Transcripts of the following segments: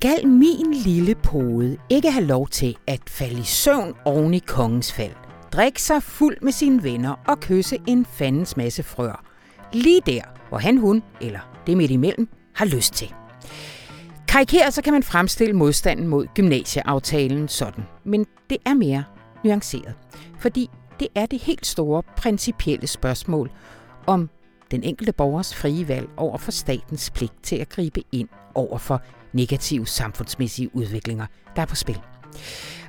Skal min lille pode ikke have lov til at falde i søvn oven i kongens fald, drikke sig fuld med sine venner og kysse en fandens masse frør? Lige der, hvor han, hun eller det midt imellem har lyst til. Karikeret så kan man fremstille modstanden mod gymnasieaftalen sådan, men det er mere nuanceret, fordi det er det helt store principielle spørgsmål om den enkelte borgers frie valg over for statens pligt til at gribe ind over for negative samfundsmæssige udviklinger, der er på spil.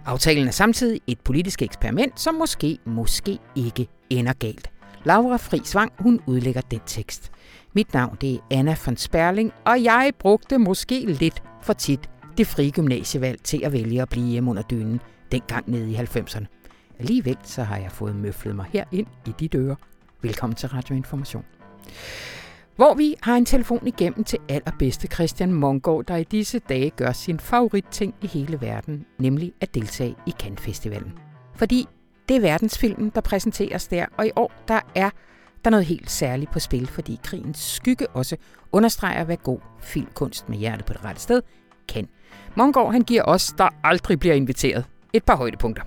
Aftalen er samtidig et politisk eksperiment, som måske, måske ikke ender galt. Laura Fri Svang, hun udlægger den tekst. Mit navn det er Anna von Sperling, og jeg brugte måske lidt for tit det frie gymnasievalg til at vælge at blive hjemme under dynen, dengang nede i 90'erne. Alligevel så har jeg fået møflet mig her ind i de døre. Velkommen til Radio Information. Hvor vi har en telefon igennem til allerbedste Christian Mongård, der i disse dage gør sin favoritting i hele verden, nemlig at deltage i Cannes Festivalen. Fordi det er verdensfilmen, der præsenteres der, og i år der er der noget helt særligt på spil, fordi krigens skygge også understreger, hvad god filmkunst med hjerte på det rette sted kan. Mongård han giver os, der aldrig bliver inviteret, et par højdepunkter.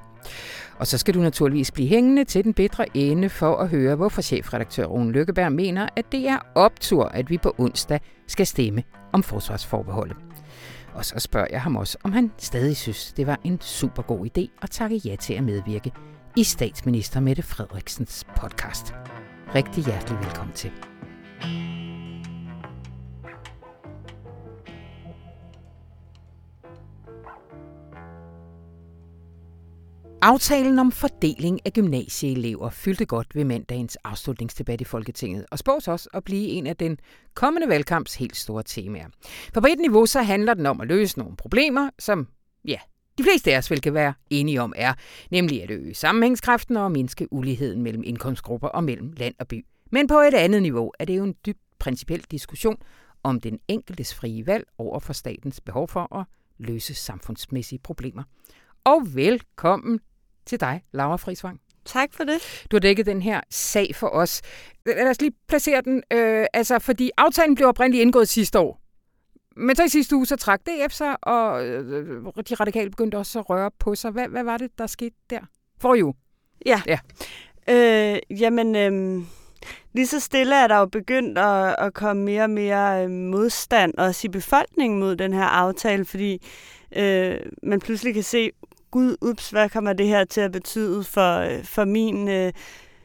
Og så skal du naturligvis blive hængende til den bedre ende for at høre, hvorfor chefredaktør Rune Lykkeberg mener, at det er optur, at vi på onsdag skal stemme om forsvarsforbeholdet. Og så spørger jeg ham også, om han stadig synes, det var en super god idé at takke ja til at medvirke i statsminister Mette Frederiksens podcast. Rigtig hjertelig velkommen til. Aftalen om fordeling af gymnasieelever fyldte godt ved mandagens afslutningsdebat i Folketinget, og spås også at blive en af den kommende valgkamps helt store temaer. For på et niveau så handler den om at løse nogle problemer, som ja, de fleste af os vil kan være enige om er, nemlig at øge sammenhængskraften og mindske uligheden mellem indkomstgrupper og mellem land og by. Men på et andet niveau er det jo en dybt principiel diskussion om den enkeltes frie valg over for statens behov for at løse samfundsmæssige problemer. Og velkommen til dig, Laura Frisvang. Tak for det. Du har dækket den her sag for os. Lad os lige placere den, øh, altså fordi aftalen blev oprindeligt indgået sidste år. Men så i sidste uge, så trak DF sig, og øh, de radikale begyndte også at røre på sig. Hvad, hvad var det, der skete der? For jo. Ja. ja. Øh, jamen, øh, lige så stille er der jo begyndt at, at komme mere og mere øh, modstand, også i befolkningen mod den her aftale, fordi øh, man pludselig kan se, gud, ups, hvad kommer det her til at betyde for, øh, for min øh,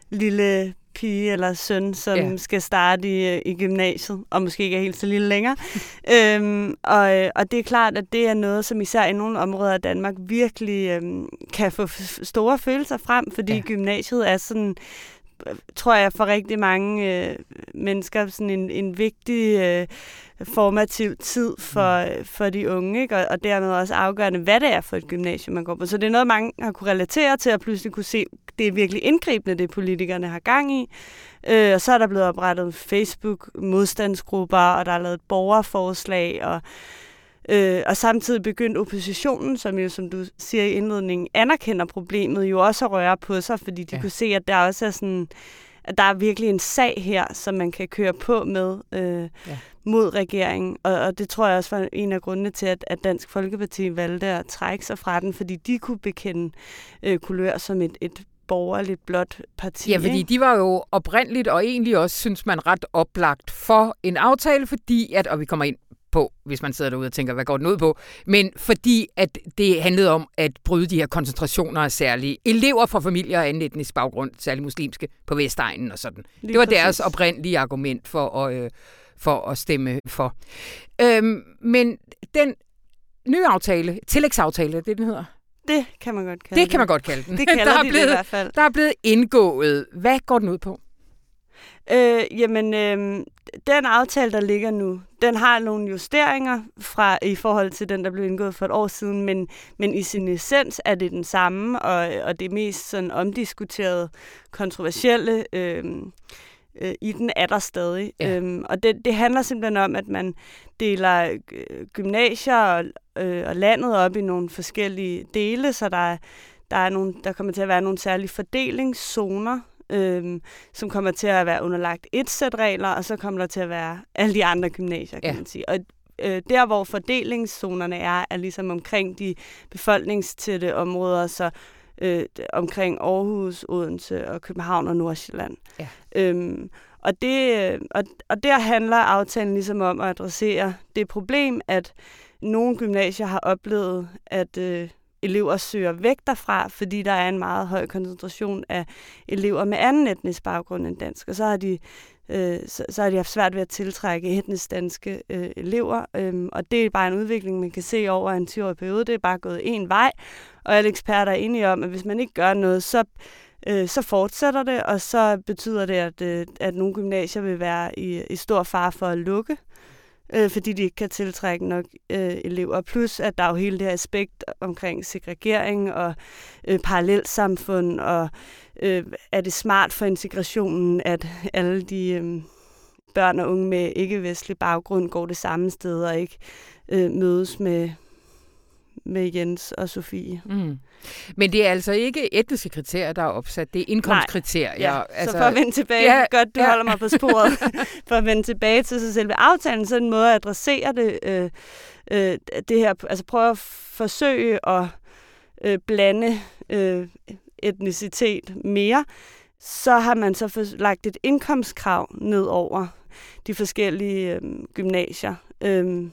lille pige eller søn, som ja. skal starte i, øh, i gymnasiet, og måske ikke er helt så lille længere. øhm, og, øh, og det er klart, at det er noget, som især i nogle områder af Danmark virkelig øhm, kan få store følelser frem, fordi ja. gymnasiet er sådan tror jeg, for rigtig mange øh, mennesker sådan en, en vigtig øh, formativ tid for, mm. for de unge, ikke? Og, og dermed også afgørende, hvad det er for et gymnasium, man går på. Så det er noget, mange har kunne relatere til, at pludselig kunne se, det er virkelig indgribende, det politikerne har gang i. Øh, og så er der blevet oprettet Facebook-modstandsgrupper, og der er lavet borgerforslag, og Øh, og samtidig begyndte oppositionen, som jo, som du siger i indledningen, anerkender problemet, jo også at røre på sig, fordi de ja. kunne se, at der også er sådan, at der er virkelig en sag her, som man kan køre på med øh, ja. mod regeringen. Og, og det tror jeg også var en af grundene til, at, at Dansk Folkeparti valgte at trække sig fra den, fordi de kunne bekende øh, kulør som et, et borgerligt blot parti. Ja, fordi de var jo oprindeligt og egentlig også, synes man, ret oplagt for en aftale, fordi at, og vi kommer ind på, hvis man sidder derude og tænker, hvad går den ud på? Men fordi at det handlede om at bryde de her koncentrationer af særlige elever fra familier af anden etnisk baggrund, særligt muslimske, på Vestegnen og sådan. Lige det var præcis. deres oprindelige argument for at, øh, for at stemme for. Øhm, men den nye aftale, tillægsaftale, det den hedder? Det kan man godt kalde det. Det kan man godt kalde den. Det kalder der de blevet, det i hvert fald. Der er blevet indgået. Hvad går den ud på? Øh, jamen, øh, den aftale, der ligger nu, den har nogle justeringer fra i forhold til den, der blev indgået for et år siden, men, men i sin essens er det den samme, og, og det mest sådan omdiskuterede, kontroversielle øh, øh, i den er der stadig. Ja. Øhm, og det, det handler simpelthen om, at man deler øh, gymnasier og, øh, og landet op i nogle forskellige dele, så der der, er nogle, der kommer til at være nogle særlige fordelingszoner, øhm, som kommer til at være underlagt et sæt regler, og så kommer der til at være alle de andre gymnasier, kan ja. man sige. Og øh, der, hvor fordelingszonerne er, er ligesom omkring de befolkningstætte områder, så øh, omkring Aarhus, Odense og København og Nordsjælland. Ja. Øhm, og, det, og, og der handler aftalen ligesom om at adressere det problem, at nogle gymnasier har oplevet, at øh, elever søger væk derfra, fordi der er en meget høj koncentration af elever med anden etnisk baggrund end dansk. Og så har de, øh, så, så har de haft svært ved at tiltrække etnisk danske øh, elever. Øhm, og det er bare en udvikling, man kan se over en 10-årig periode. Det er bare gået en vej, og alle eksperter er enige om, at hvis man ikke gør noget, så øh, så fortsætter det, og så betyder det, at, øh, at nogle gymnasier vil være i, i stor fare for at lukke øh, fordi de ikke kan tiltrække nok øh, elever. Plus, at der er jo hele det her aspekt omkring segregering og øh, parallelsamfund, og øh, er det smart for integrationen, at alle de øh, børn og unge med ikke-vestlig baggrund går det samme sted og ikke øh, mødes med, med Jens og Sofie. Mm. Men det er altså ikke etniske kriterier, der er opsat, det er indkomstkriterier. Ja, altså, så for at vende tilbage, ja, godt du ja. holder mig på sporet, for at vende tilbage til sig selve aftalen, så en måde at adressere det, øh, øh, det her, altså prøve at forsøge at øh, blande øh, etnicitet mere, så har man så lagt et indkomstkrav ned over de forskellige øh, gymnasier. Øh,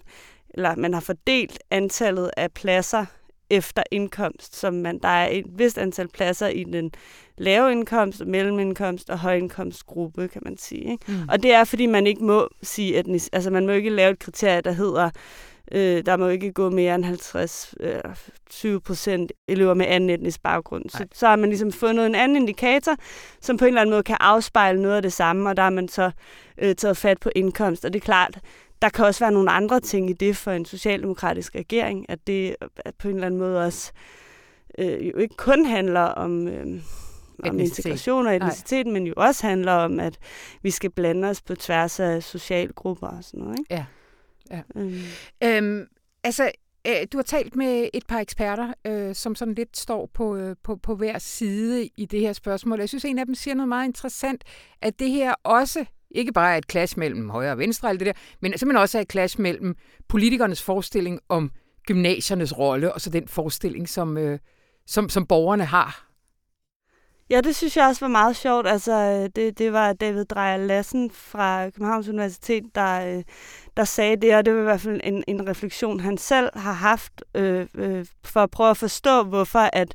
eller man har fordelt antallet af pladser efter indkomst, som man, der er et vist antal pladser i den lave indkomst, mellemindkomst og højindkomstgruppe, kan man sige. Ikke? Mm. Og det er, fordi man ikke må sige etnisk, altså man må ikke lave et kriterie, der hedder, øh, der må ikke gå mere end 50, øh, 20 procent elever med anden etnisk baggrund. Så, så har man ligesom fundet en anden indikator, som på en eller anden måde kan afspejle noget af det samme, og der har man så øh, taget fat på indkomst. Og det er klart, der kan også være nogle andre ting i det for en socialdemokratisk regering, at det at på en eller anden måde også øh, jo ikke kun handler om, øh, om integration og etnicitet, men jo også handler om, at vi skal blande os på tværs af socialgrupper og sådan noget. Ikke? Ja. ja. Øhm. Øhm, altså, øh, du har talt med et par eksperter, øh, som sådan lidt står på, øh, på, på hver side i det her spørgsmål. Jeg synes, en af dem siger noget meget interessant, at det her også ikke bare et clash mellem højre og venstre, alt det der, men simpelthen også et clash mellem politikernes forestilling om gymnasiernes rolle, og så den forestilling, som, øh, som, som borgerne har. Ja, det synes jeg også var meget sjovt. Altså, øh, det, det var David Drejer Lassen fra Københavns Universitet, der, øh, der sagde det, og det var i hvert fald en, en refleksion, han selv har haft øh, øh, for at prøve at forstå, hvorfor at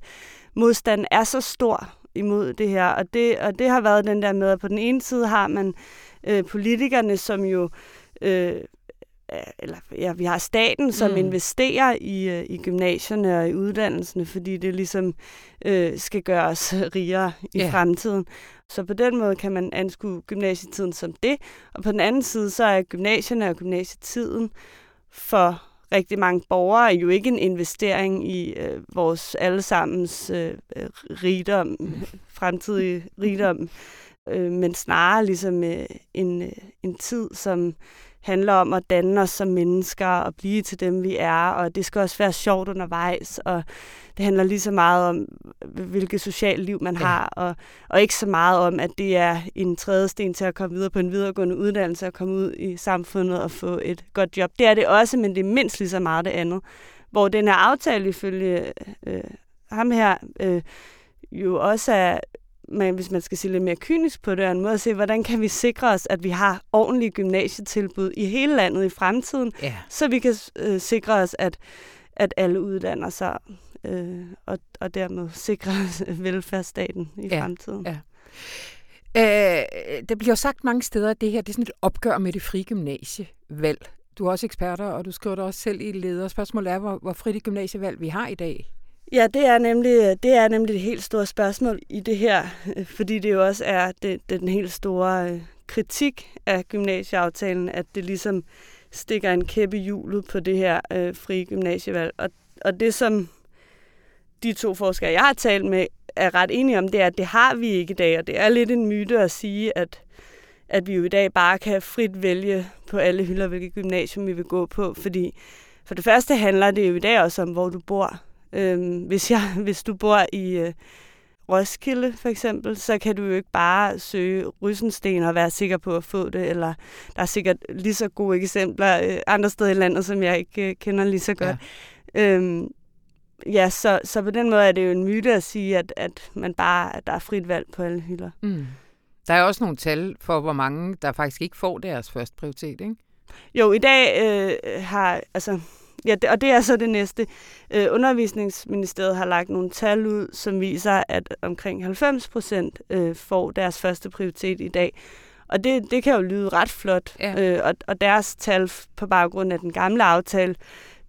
modstanden er så stor imod det her. Og det, og det har været den der med, at på den ene side har man øh, politikerne, som jo... Øh, eller ja, vi har staten, som mm. investerer i, øh, i gymnasierne og i uddannelserne, fordi det ligesom øh, skal gøre os rigere i yeah. fremtiden. Så på den måde kan man anskue gymnasietiden som det. Og på den anden side, så er gymnasierne og gymnasietiden for rigtig mange borgere jo ikke en investering i øh, vores allesammens øh, rigdom, fremtidige rigdom, øh, men snarere ligesom øh, en, øh, en tid, som handler om at danne os som mennesker og blive til dem, vi er, og det skal også være sjovt undervejs, og det handler lige så meget om, hvilket socialt liv man ja. har, og, og ikke så meget om, at det er en tredje sten til at komme videre på en videregående uddannelse og komme ud i samfundet og få et godt job. Det er det også, men det er mindst lige så meget det andet. Hvor den her aftale ifølge øh, ham her øh, jo også er men hvis man skal se lidt mere kynisk på det, er en måde at se, hvordan kan vi sikre os, at vi har ordentlige gymnasietilbud i hele landet i fremtiden, ja. så vi kan øh, sikre os, at, at alle uddanner sig, øh, og, og dermed sikre velfærdsstaten i ja. fremtiden. Ja. Øh, der bliver sagt mange steder, at det her det er sådan et opgør med det frie gymnasievalg. Du er også eksperter, og du skriver det også selv i leder. Spørgsmålet er, hvor, hvor frit et gymnasievalg vi har i dag. Ja, det er nemlig det er nemlig et helt stort spørgsmål i det her, øh, fordi det jo også er det, den helt store øh, kritik af gymnasieaftalen, at det ligesom stikker en kæppe i hjulet på det her øh, frie gymnasievalg. Og, og det, som de to forskere, jeg har talt med, er ret enige om, det er, at det har vi ikke i dag, og det er lidt en myte at sige, at, at vi jo i dag bare kan frit vælge på alle hylder, hvilket gymnasium vi vil gå på, fordi for det første handler det jo i dag også om, hvor du bor. Øhm, hvis, jeg, hvis du bor i øh, Roskilde for eksempel, så kan du jo ikke bare søge Rysensten og være sikker på at få det, eller der er sikkert lige så gode eksempler øh, andre steder i landet, som jeg ikke øh, kender lige så godt. Ja. Øhm, ja, så, så på den måde er det jo en myte at sige, at, at man bare at der er frit valg på alle hylder. Mm. Der er også nogle tal for, hvor mange, der faktisk ikke får deres første prioritet, ikke? Jo, i dag øh, har, altså, ja, det, og det er så det næste. Øh, undervisningsministeriet har lagt nogle tal ud, som viser, at omkring 90 procent øh, får deres første prioritet i dag. Og det, det kan jo lyde ret flot. Ja. Øh, og, og deres tal på baggrund af den gamle aftale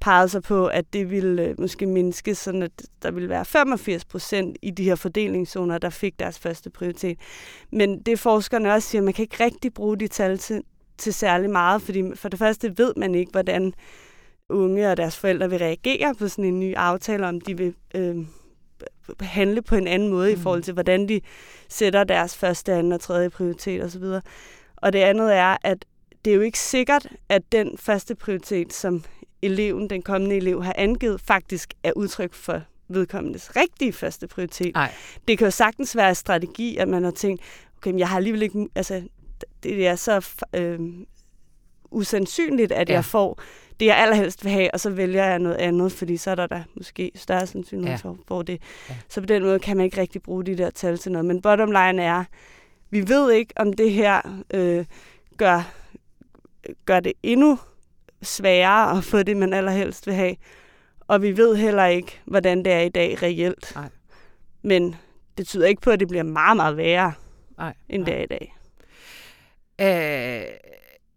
pegede sig på, at det ville øh, måske mindske, sådan at der ville være 85 procent i de her fordelingszoner, der fik deres første prioritet. Men det forskerne også siger, at man kan ikke rigtig bruge de tal til, til særlig meget, fordi for det første ved man ikke, hvordan unge og deres forældre vil reagere på sådan en ny aftale, om de vil øh, handle på en anden måde mm. i forhold til, hvordan de sætter deres første, anden og tredje prioritet osv. Og det andet er, at det er jo ikke sikkert, at den første prioritet, som eleven, den kommende elev, har angivet, faktisk er udtryk for vedkommendes rigtige første prioritet. Ej. Det kan jo sagtens være en strategi, at man har tænkt, okay, men jeg har alligevel ikke, altså, det er så øh, usandsynligt, at ja. jeg får det, jeg allerhelst vil have, og så vælger jeg noget andet, fordi så er der da måske større sandsynlighed ja. for, det. Ja. Så på den måde kan man ikke rigtig bruge de der tal til noget. Men bottom line er, vi ved ikke, om det her øh, gør, gør det endnu sværere at få det, man allerhelst vil have. Og vi ved heller ikke, hvordan det er i dag reelt. Nej. Men det tyder ikke på, at det bliver meget, meget værre, nej, end nej. det er i dag. Æh,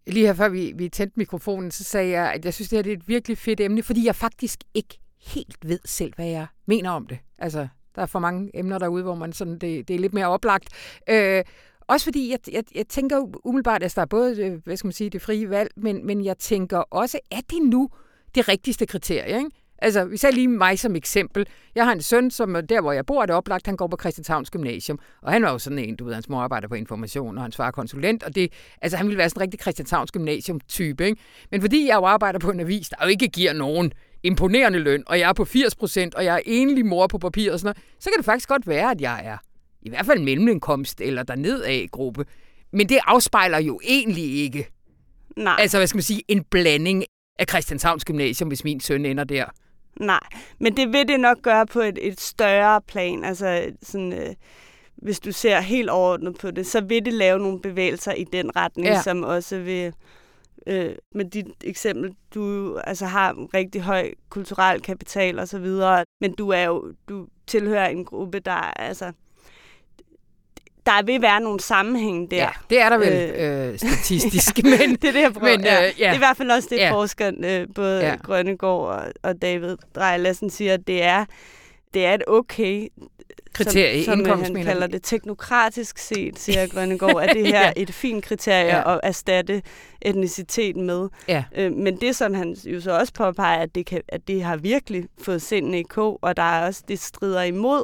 lige her før vi, vi tændte mikrofonen, så sagde jeg, at jeg synes, det her er et virkelig fedt emne, fordi jeg faktisk ikke helt ved selv, hvad jeg mener om det. Altså, der er for mange emner derude, hvor man sådan, det, det er lidt mere oplagt. Øh, også fordi jeg, jeg, jeg tænker umiddelbart, at altså, der er både øh, hvad skal man sige, det frie valg, men, men jeg tænker også, er det nu det rigtigste kriterie? Ikke? Altså, vi sagde lige mig som eksempel. Jeg har en søn, som der, hvor jeg bor, er det oplagt, han går på Christianshavns Gymnasium. Og han var jo sådan en, du ved, hans mor arbejder på information, og hans far er konsulent. Og det, altså, han ville være sådan en rigtig Christianshavns Gymnasium-type. Ikke? Men fordi jeg jo arbejder på en avis, der jo ikke giver nogen imponerende løn, og jeg er på 80 procent, og jeg er enlig mor på papir og sådan noget, så kan det faktisk godt være, at jeg er i hvert fald mellemindkomst eller der af gruppe. Men det afspejler jo egentlig ikke, Nej. altså hvad skal man sige, en blanding af Christianshavns Gymnasium, hvis min søn ender der. Nej, men det vil det nok gøre på et, et større plan. Altså sådan, øh, hvis du ser helt overordnet på det, så vil det lave nogle bevægelser i den retning, ja. som også vil... Øh, med dit eksempel, du altså har rigtig høj kulturel kapital og så videre, men du er jo du tilhører en gruppe, der altså der vil være nogle sammenhæng der. Ja, det er der vel øh, øh statistisk. men, det er det, jeg prøver. Men, øh, ja. Det er i hvert fald også det, ja. forskeren, øh, både ja. Grønnegård og, og David Drejlassen siger, at det er, det er et okay kriterie, som, som han kalder det teknokratisk set, siger Grønnegård, at det her ja. et fint kriterie ja. at erstatte etnicitet med. Ja. Øh, men det, som han jo så også påpeger, at det, kan, at det har virkelig fået sindene i kog, og der er også, det strider imod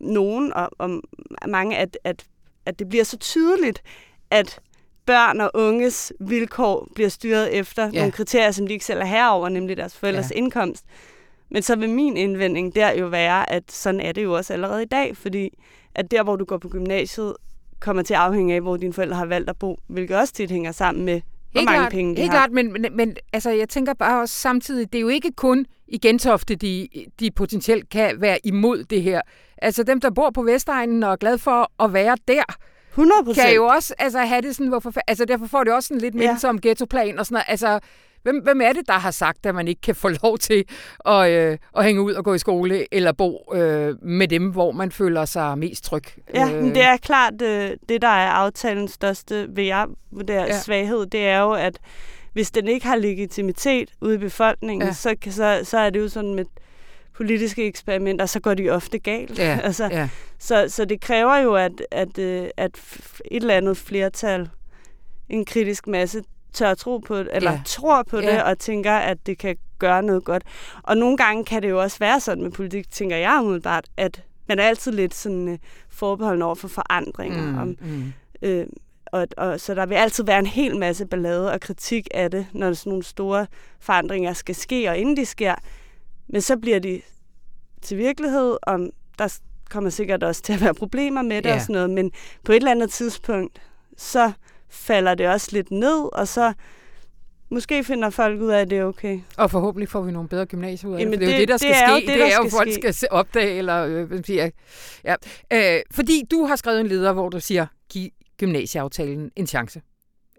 nogen og, og mange, at, at, at det bliver så tydeligt, at børn og unges vilkår bliver styret efter ja. nogle kriterier, som de ikke selv er herover, nemlig deres forældres ja. indkomst. Men så vil min indvending der jo være, at sådan er det jo også allerede i dag, fordi at der, hvor du går på gymnasiet, kommer til at afhænge af, hvor dine forældre har valgt at bo, hvilket også tit hænger sammen med, hvor mange klart, penge de helt har. klart, men, men, men altså, jeg tænker bare også samtidig, det er jo ikke kun i Gentofte, de, de potentielt kan være imod det her. Altså dem, der bor på Vestegnen og er glad for at være der, 100%. kan jo også altså, have det sådan, hvorfor, altså derfor får det også sådan lidt mindre ja. som ghettoplan og sådan noget. Altså, hvem, hvem er det, der har sagt, at man ikke kan få lov til at, øh, at hænge ud og gå i skole eller bo øh, med dem, hvor man føler sig mest tryg? Ja, øh. men det er klart, øh, det der er aftalens største ved jeg vurderer ja. svaghed, det er jo, at hvis den ikke har legitimitet ude i befolkningen, ja. så, så, så er det jo sådan med politiske eksperimenter, så går de ofte galt. Ja, altså, ja. Så, så det kræver jo, at, at, øh, at et eller andet flertal, en kritisk masse, tør tro på det, eller ja. tror på ja. det, og tænker, at det kan gøre noget godt. Og nogle gange kan det jo også være sådan med politik, tænker jeg umiddelbart, at man er altid lidt sådan uh, forbeholden over for forandringer. Mm, om, mm. Øh, og, og, så der vil altid være en hel masse ballade og kritik af det, når sådan nogle store forandringer skal ske, og inden de sker. Men så bliver de til virkelighed, om der kommer sikkert også til at være problemer med det ja. og sådan noget, men på et eller andet tidspunkt, så falder det også lidt ned, og så Måske finder folk ud af, at det er okay. Og forhåbentlig får vi nogle bedre gymnasier ud af det. det. er jo det, der skal det ske. Jo det, det er jo, folk ske. skal opdage, eller øh, ja. øh, Fordi du har skrevet en leder, hvor du siger, giv gymnasieaftalen en chance.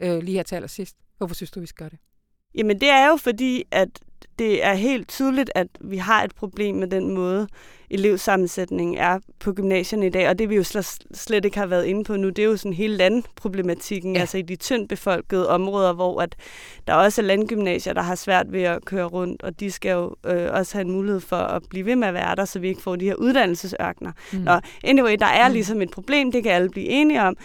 Øh, lige her til allersidst. Hvorfor synes du, vi skal gøre det? Jamen det er jo fordi, at det er helt tydeligt, at vi har et problem med den måde, elevsammensætningen er på gymnasierne i dag, og det vi jo slet ikke har været inde på nu, det er jo sådan hele landproblematikken, ja. altså i de tyndt befolkede områder, hvor at der også er landgymnasier, der har svært ved at køre rundt, og de skal jo øh, også have en mulighed for at blive ved med at være der, så vi ikke får de her uddannelsesørkner. Mm. Nå, anyway, der er mm. ligesom et problem, det kan alle blive enige om,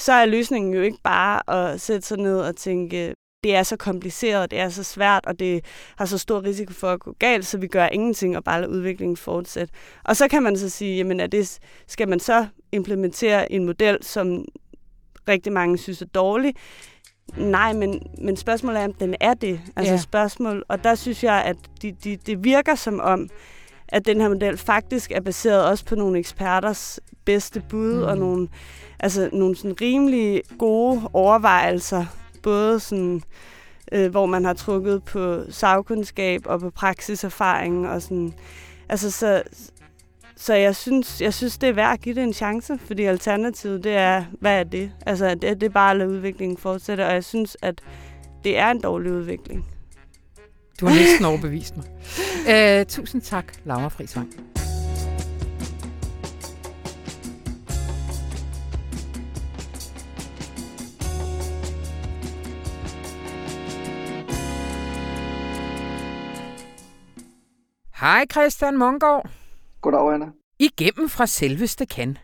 så er løsningen jo ikke bare at sætte sig ned og tænke, det er så kompliceret, det er så svært, og det har så stor risiko for at gå galt, så vi gør ingenting og bare lader udviklingen fortsætte. Og så kan man så sige, jamen er det, skal man så implementere en model, som rigtig mange synes er dårlig? Nej, men, men spørgsmålet er, om den er det. Altså ja. spørgsmål, og der synes jeg, at de, de, det virker som om, at den her model faktisk er baseret også på nogle eksperters bedste bud mm. og nogle, altså nogle sådan rimelig gode overvejelser både sådan, øh, hvor man har trukket på sagkundskab og på praksiserfaring og sådan. Altså, så, så jeg synes, jeg synes, det er værd at give det en chance, fordi alternativet, det er, hvad er det? Altså, det, det er bare at lade udviklingen fortsætte, og jeg synes, at det er en dårlig udvikling. Du har næsten overbevist mig. Uh, tusind tak, Laura Friisvang. Hej Christian Mongård. Goddag, Anna. Igennem fra selveste kan.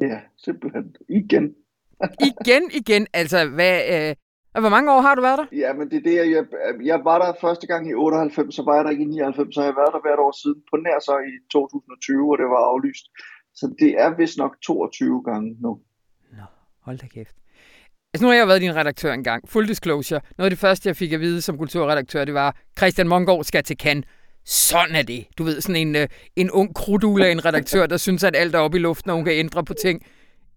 Ja, simpelthen. Igen. igen, igen. Altså, hvad, øh, hvor mange år har du været der? Ja, men det er det, jeg, jeg var der første gang i 98, så var jeg der ikke i 99, så har jeg været der hvert år siden, på nær så i 2020, og det var aflyst. Så det er vist nok 22 gange nu. Nå, hold da kæft. Altså nu har jeg været din redaktør engang. Full disclosure. Noget af det første, jeg fik at vide som kulturredaktør, det var, Christian Mongård skal til Cannes sådan er det. Du ved, sådan en, øh, en ung krudul af en redaktør, der synes, at alt er oppe i luften, og hun kan ændre på ting.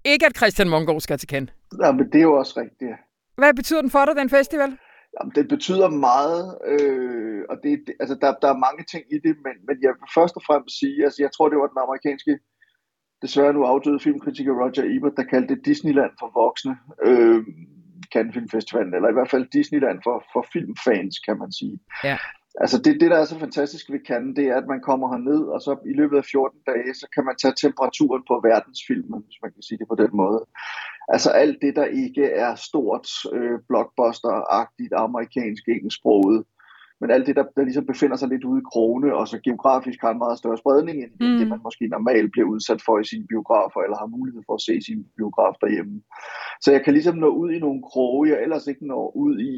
Ikke at Christian Mongård skal til Cannes. Ja, men det er jo også rigtigt. Hvad betyder den for dig, den festival? Jamen, det betyder meget, øh, og det, det, altså, der, der er mange ting i det, men, men jeg vil først og fremmest sige, altså, jeg tror, det var den amerikanske, desværre nu afdøde filmkritiker Roger Ebert, der kaldte det Disneyland for voksne, øh, Cannes Filmfestivalen, eller i hvert fald Disneyland for, for filmfans, kan man sige. Ja. Altså det, det, der er så fantastisk ved Cannes, det er, at man kommer herned, og så i løbet af 14 dage, så kan man tage temperaturen på verdensfilmen, hvis man kan sige det på den måde. Altså alt det, der ikke er stort, øh, blockbuster-agtigt, amerikansk, engelsksproget, men alt det, der, der ligesom befinder sig lidt ude i krone, og så geografisk har en meget større spredning, end mm. det, man måske normalt bliver udsat for i sine biografer, eller har mulighed for at se sin biograf derhjemme. Så jeg kan ligesom nå ud i nogle kroge, jeg ellers ikke når ud i,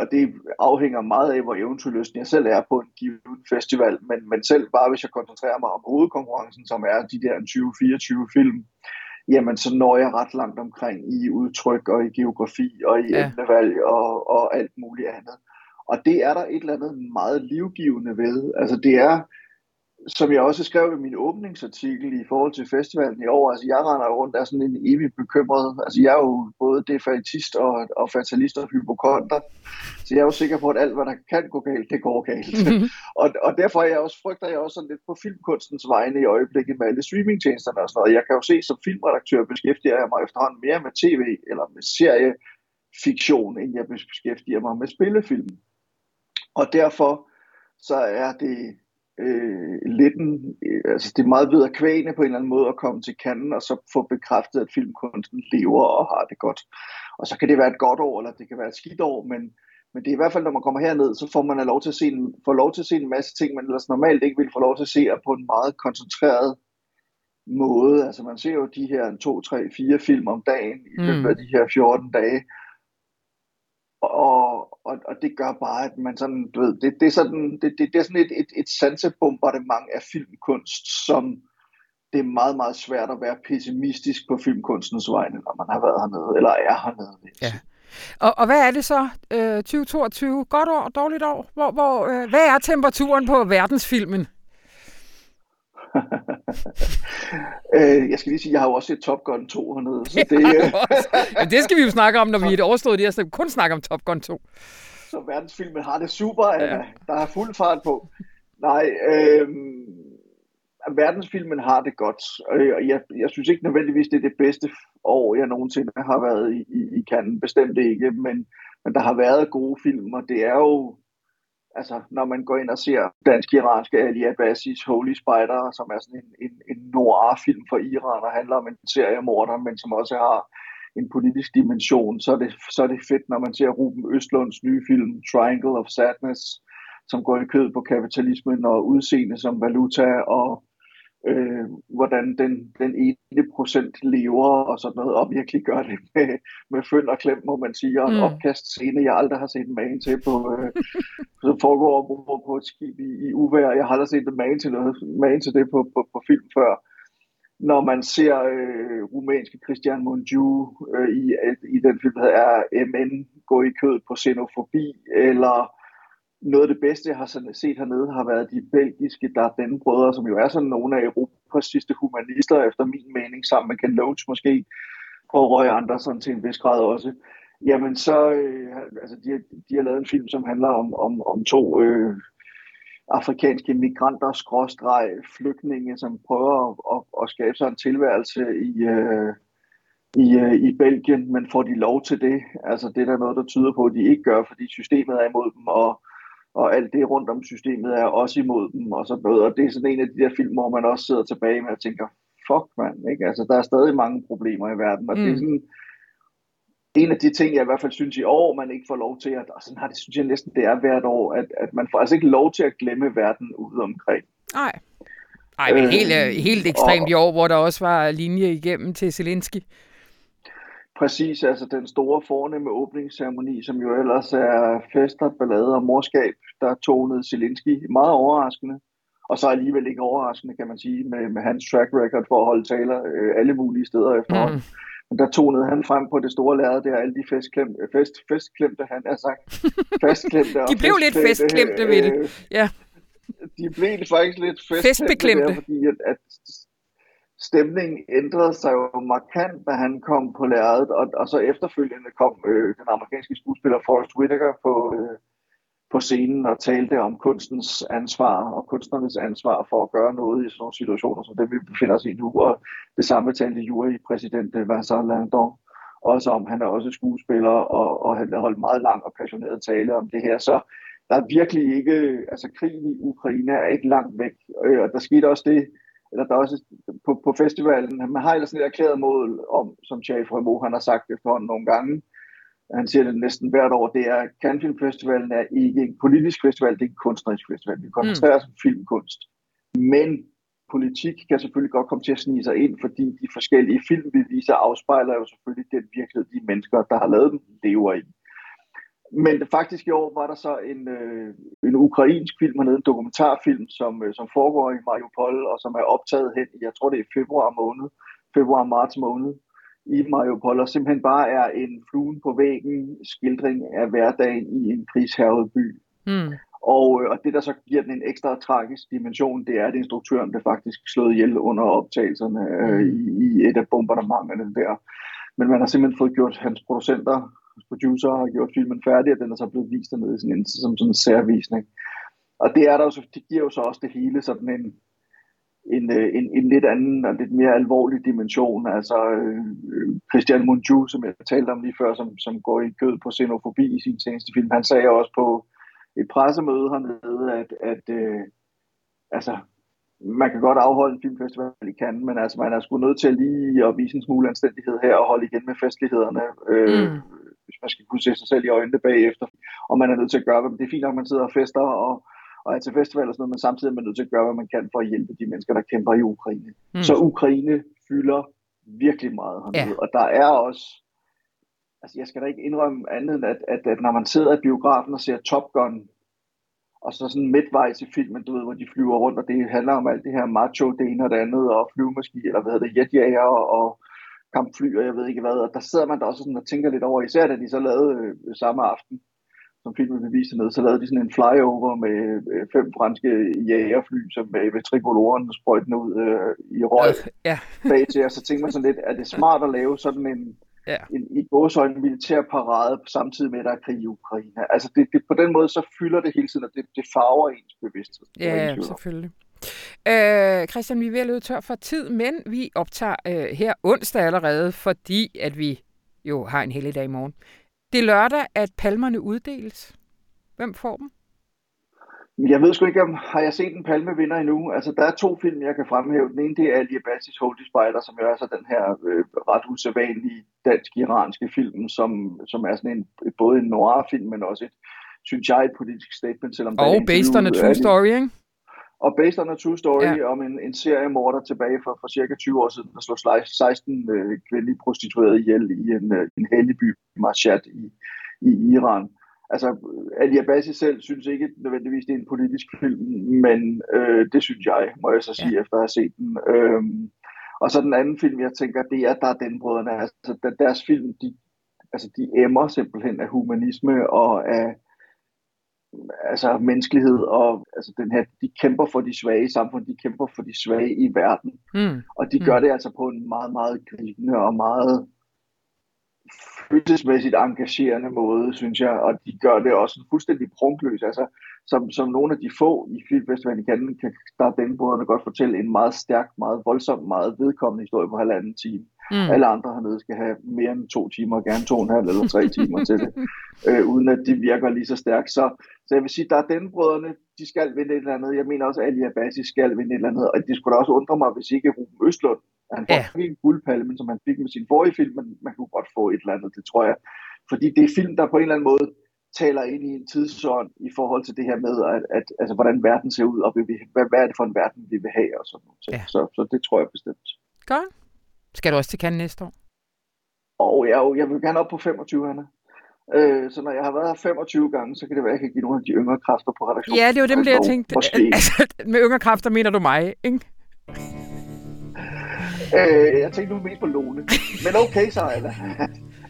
og det afhænger meget af, hvor eventyrlysten jeg selv er på en given festival, men, men selv bare hvis jeg koncentrerer mig om hovedkonkurrencen, som er de der 20-24 film, jamen så når jeg ret langt omkring i udtryk og i geografi og i ja. emnevalg og, og alt muligt andet. Og det er der et eller andet meget livgivende ved. Altså det er, som jeg også skrev i min åbningsartikel i forhold til festivalen i år, altså jeg render rundt af sådan en evig bekymret, altså jeg er jo både defaitist og, og fatalist og hypokonter, så jeg er jo sikker på, at alt hvad der kan gå galt, det går galt. Mm-hmm. og, og derfor er jeg også, frygter jeg også sådan lidt på filmkunstens vegne i øjeblikket med alle streamingtjenesterne og sådan noget. Jeg kan jo se, som filmredaktør beskæftiger jeg mig efterhånden mere med tv eller med seriefiktion, end jeg beskæftiger mig med spillefilm. Og derfor så er det øh, lidt en, øh, altså det er meget ved at kvæne på en eller anden måde at komme til kanden og så få bekræftet, at filmkunsten lever og har det godt. Og så kan det være et godt år, eller det kan være et skidt år, men, men det er i hvert fald, når man kommer herned, så får man lov til at se en, får lov til at se en masse ting, man ellers normalt ikke vil få lov til at se på en meget koncentreret måde. Altså man ser jo de her 2, 3, 4 film om dagen i løbet mm. af de her 14 dage, og, og, og det gør bare, at man sådan, du ved, det, det er sådan, det, det, det er sådan et, et, et sansebombardement af filmkunst, som det er meget, meget svært at være pessimistisk på filmkunstens vegne, når man har været hernede, eller er hernede. Ja. Og, og hvad er det så, øh, 2022? Godt år, dårligt år? Hvor, hvor, øh, hvad er temperaturen på verdensfilmen? øh, jeg skal lige sige, jeg har jo også set Top Gun 2 hernede. Så det, øh... ja, det skal vi jo snakke om, når vi er et overstået det, så kun snakke om Top Gun 2. Så verdensfilmen har det super, ja. der er fuld fart på. Nej, øh, verdensfilmen har det godt, og jeg, jeg synes ikke nødvendigvis, det er det bedste år, jeg nogensinde har været i, i, i Cannes. Bestemt ikke, men, men der har været gode film, og det er jo, altså når man går ind og ser dansk-iranske Ali Abbasis Holy Spider, som er sådan en, en, en noir-film for Iran, og handler om en seriemorder, men som også har en politisk dimension, så er, det, så er det fedt, når man ser Ruben Østlunds nye film, Triangle of Sadness, som går i kød på kapitalismen og udseende som valuta, og øh, hvordan den, den ene procent lever og sådan noget, og virkelig gør det med, med fynd og klem, må man sige, og en mm. opkast scene, jeg aldrig har set en magen til på, øh, som foregår på, på et skib i, i uvær. Jeg har aldrig set en magen til, noget, magen til det på, på, på film før. Når man ser øh, rumænske Christian Mungiu øh, i, i den film, der er MN gå i kød på xenofobi, eller noget af det bedste, jeg har set hernede, har været de belgiske Dardenne-brødre, som jo er sådan nogle af Europas sidste humanister, efter min mening, sammen med Ken Loach måske, og Roy Andersen til en vis grad også. Jamen så, øh, altså de, de har lavet en film, som handler om, om, om to øh, afrikanske migranter, skråstreg, flygtninge, som prøver at, at, at skabe sig en tilværelse i, øh, i, øh, i Belgien, men får de lov til det? Altså det er der noget, der tyder på, at de ikke gør, fordi systemet er imod dem, og og alt det rundt om systemet er også imod dem og sådan noget. Og det er sådan en af de der film, hvor man også sidder tilbage med og tænker, fuck mand, ikke? Altså, der er stadig mange problemer i verden, og mm. det er mm. sådan en af de ting, jeg i hvert fald synes i år, man ikke får lov til, at, og sådan har det, synes jeg næsten, det er hvert år, at, at man får altså ikke lov til at glemme verden ude omkring. Nej. Nej, men helt, øh, helt ekstremt og, i år, hvor der også var linje igennem til Zelensky. Præcis, altså den store fornemme åbningsceremoni, som jo ellers er fester, ballade og morskab, der tonede Zelensky meget overraskende. Og så alligevel ikke overraskende, kan man sige, med, med hans track record for at holde taler øh, alle mulige steder efterhånden. Mm. Men der tonede han frem på det store lærred, der alle de festklemte, fest, festklemte han har sagt. Festklemte de blev lidt festklemte ved det, øh, ja. De blev faktisk lidt festklemte, festbeklemte. Der, fordi at, at stemningen ændrede sig jo markant, da han kom på lærredet, og, og så efterfølgende kom øh, den amerikanske skuespiller Forrest Whitaker på, øh, på scenen og talte om kunstens ansvar og kunstnernes ansvar for at gøre noget i sådan nogle situationer, som det vi befinder os i nu. Og det samme talte jurypræsident øh, Vincent Landon også om. Han er også skuespiller, og, og han har holdt meget lang og passioneret tale om det her. Så der er virkelig ikke, altså krigen i Ukraine er ikke langt væk. Øh, og der skete også det, eller der er også på, på festivalen, man har ellers et erklæret mål om, som Chef Remo, han har sagt det for nogle gange, han siger det næsten hvert år, det er, Cannes Film Festivalen er ikke en politisk festival, det er en kunstnerisk festival. Vi koncentrerer os mm. om filmkunst. Men politik kan selvfølgelig godt komme til at snige sig ind, fordi de forskellige film, vi viser, afspejler jo selvfølgelig den virkelighed, de mennesker, der har lavet dem, lever i. Men faktisk i år var der så en, øh, en ukrainsk film hernede, en dokumentarfilm, som, øh, som foregår i Mariupol, og som er optaget hen i, jeg tror det er februar måned, februar-marts måned i Mariupol, og simpelthen bare er en fluen på væggen skildring af hverdagen i en krigshærget by. Mm. Og, øh, og det, der så giver den en ekstra tragisk dimension, det er, at instruktøren blev faktisk slået ihjel under optagelserne øh, i, i et af bombardementerne der. Men man har simpelthen fået gjort hans producenter producer har gjort filmen færdig, og den er så blevet vist dernede sådan en, som sådan en særvisning. Og det, er der jo så, det giver jo så også det hele sådan en, en, øh, en, en lidt anden og lidt mere alvorlig dimension. Altså øh, Christian Munju, som jeg talte om lige før, som, som går i kød på xenofobi i sin seneste film, han sagde også på et pressemøde hernede, at, at øh, altså, man kan godt afholde en filmfestival i Cannes, men altså, man er sgu nødt til at lige at vise en smule anstændighed her og holde igen med festlighederne. Øh, mm hvis man skal kunne se sig selv i øjnene bagefter. Og man er nødt til at gøre, hvad det er fint nok, man sidder og fester og, og er til festival og sådan noget, men samtidig er man nødt til at gøre, hvad man kan for at hjælpe de mennesker, der kæmper i Ukraine. Mm. Så Ukraine fylder virkelig meget hernede. Ja. Og der er også, altså jeg skal da ikke indrømme andet end, at, at, at når man sidder i biografen og ser Top Gun, og så sådan midtvejs i filmen, du ved, hvor de flyver rundt, og det handler om alt det her macho, det ene og det andet, og flyvemaskine, eller hvad hedder det, jetjager, og kampfly, og jeg ved ikke hvad, og der sidder man da også sådan og tænker lidt over, især da de så lavede øh, samme aften, som filmen vil vise ned, så lavede de sådan en flyover med øh, fem franske jægerfly, som med, med trikoloren sprøjtende ud øh, i røg ja. bag til, og så tænker man sådan lidt, er det smart at lave sådan en, ja. en i gåsøjne militær parade samtidig med, at der er krig i Ukraine. Altså det, det, på den måde, så fylder det hele tiden, og det, det farver ens bevidsthed. Ja, ja selvfølgelig. Øh, Christian, vi er ved at løbe tør for tid, men vi optager øh, her onsdag allerede, fordi at vi jo har en heldig dag i morgen. Det er lørdag, at palmerne uddeles. Hvem får dem? Jeg ved sgu ikke, om har jeg set en palme vinder endnu. Altså, der er to film, jeg kan fremhæve. Den ene, det er Ali Abassis Holy Spider, som jo er så den her øh, ret usædvanlige dansk-iranske film, som, som er sådan en, både en noir-film, men også et, synes jeg, et politisk statement. Selvom og based on a true story, ikke? Og based on a true story ja. om en, en seriemorder tilbage for, for cirka 20 år siden, der slog 16 øh, kvindelige prostituerede ihjel i en, øh, en hellig by, Mashhad i, i Iran. Altså, Ali Abassi selv synes ikke nødvendigvis, det er en politisk film, men øh, det synes jeg, må jeg så sige, ja. efter at have set den. Øhm, og så den anden film, jeg tænker, det er, der er den brødrene. Altså, deres film, de, altså, de emmer simpelthen af humanisme og af altså menneskelighed og altså den her, de kæmper for de svage i samfundet, de kæmper for de svage i verden. Mm. Og de gør det altså på en meget, meget gribende og meget følelsesmæssigt engagerende måde, synes jeg, og de gør det også fuldstændig prunkløs. Altså, som, som nogle af de få i Filmfestivalen kan, kan der den brødrene godt fortælle en meget stærk, meget voldsom, meget vedkommende historie på halvanden time. Mm. Alle andre hernede skal have mere end to timer, gerne to og en halv eller tre timer til det, øh, uden at de virker lige så stærkt. Så, så jeg vil sige, der er den brødrene, de skal vinde et eller andet. Jeg mener også, at Ali Abassi skal vinde et eller andet, og det skulle da også undre mig, hvis ikke Ruben Østlund han får ja. en guldpalme, som han fik med sin forrige film, men man kunne godt få et eller andet, det tror jeg. Fordi det er film, der på en eller anden måde taler ind i en tidsånd i forhold til det her med, at, at altså, hvordan verden ser ud, og vi, hvad, hvad er det for en verden, vi vil have, og sådan noget. Ja. Så, så det tror jeg bestemt. Godt. Skal du også til Cannes næste år? Og jeg, jeg vil gerne op på 25, Anna. Øh, så når jeg har været her 25 gange, så kan det være, at jeg kan give nogle af de yngre kræfter på redaktionen. Ja, det var dem, der jeg tænkte. Altså, med yngre kræfter mener du mig, ikke? Øh, jeg tænkte nu mest på Lone. Men okay, så Anna.